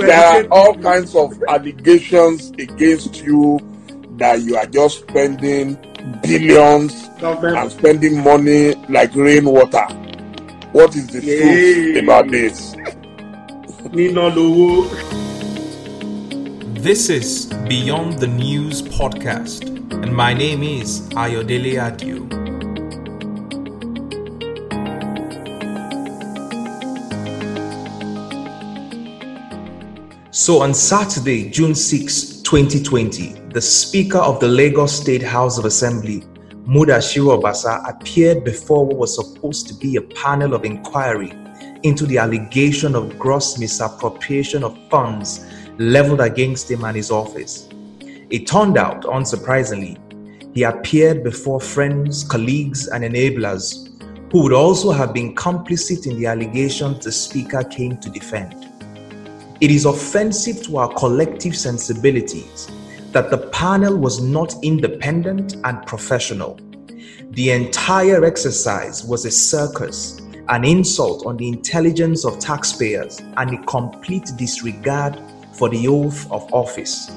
to there are all people. kinds of allegations against you that you are just spending billions Government and spending money like rainwater. What is the truth about this? This is Beyond the News podcast, and my name is Ayodele Adio. So on Saturday, June 6, 2020, the Speaker of the Lagos State House of Assembly, Mudashiru Obasa, appeared before what was supposed to be a panel of inquiry into the allegation of gross misappropriation of funds leveled against him and his office. It turned out, unsurprisingly, he appeared before friends, colleagues, and enablers who would also have been complicit in the allegations the Speaker came to defend. It is offensive to our collective sensibilities that the panel was not independent and professional. The entire exercise was a circus, an insult on the intelligence of taxpayers, and a complete disregard for the oath of office.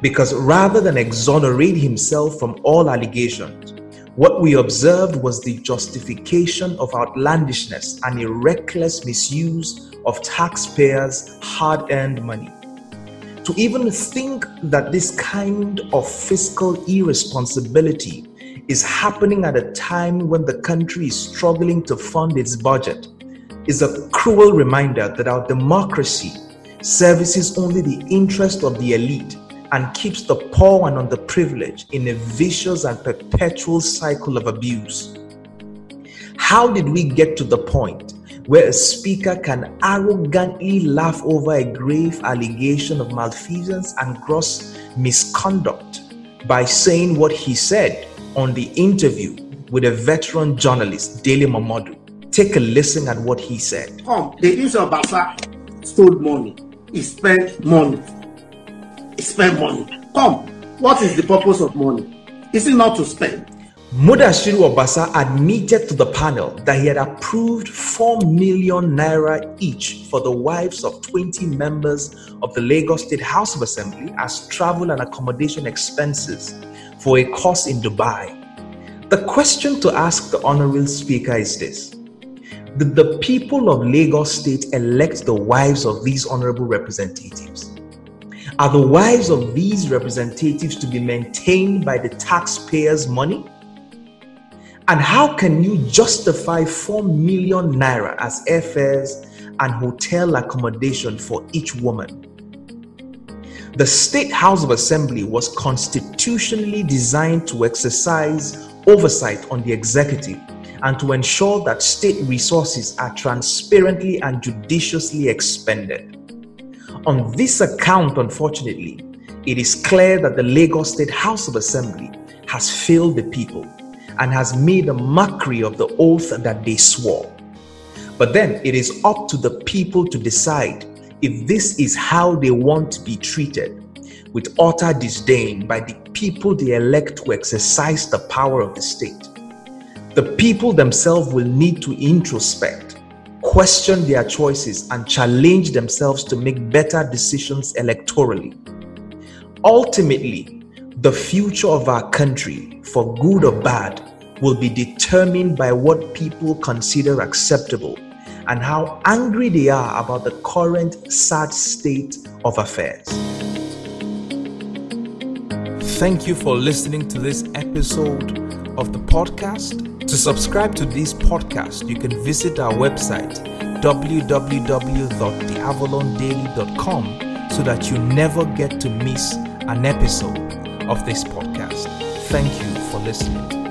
Because rather than exonerate himself from all allegations, what we observed was the justification of outlandishness and a reckless misuse of taxpayers' hard earned money. To even think that this kind of fiscal irresponsibility is happening at a time when the country is struggling to fund its budget is a cruel reminder that our democracy services only the interest of the elite and keeps the poor and underprivileged in a vicious and perpetual cycle of abuse. How did we get to the point where a speaker can arrogantly laugh over a grave allegation of malfeasance and gross misconduct by saying what he said on the interview with a veteran journalist, Dele Momodu? Take a listen at what he said. Come, the use of Basa stole money. He spent money. He spent money. Come, what is the purpose of money? Is it not to spend? Mudashiru Obasa admitted to the panel that he had approved 4 million naira each for the wives of 20 members of the Lagos State House of Assembly as travel and accommodation expenses for a course in Dubai. The question to ask the Honorable Speaker is this Did the people of Lagos State elect the wives of these honorable representatives? Are the wives of these representatives to be maintained by the taxpayers' money? And how can you justify 4 million naira as airfares and hotel accommodation for each woman? The State House of Assembly was constitutionally designed to exercise oversight on the executive and to ensure that state resources are transparently and judiciously expended. On this account, unfortunately, it is clear that the Lagos State House of Assembly has failed the people and has made a mockery of the oath that they swore. But then it is up to the people to decide if this is how they want to be treated with utter disdain by the people they elect to exercise the power of the state. The people themselves will need to introspect, question their choices, and challenge themselves to make better decisions electorally. Ultimately, the future of our country, for good or bad, will be determined by what people consider acceptable and how angry they are about the current sad state of affairs. Thank you for listening to this episode of the podcast. To subscribe to this podcast, you can visit our website www.theavalondaily.com so that you never get to miss an episode of this podcast. Thank you for listening.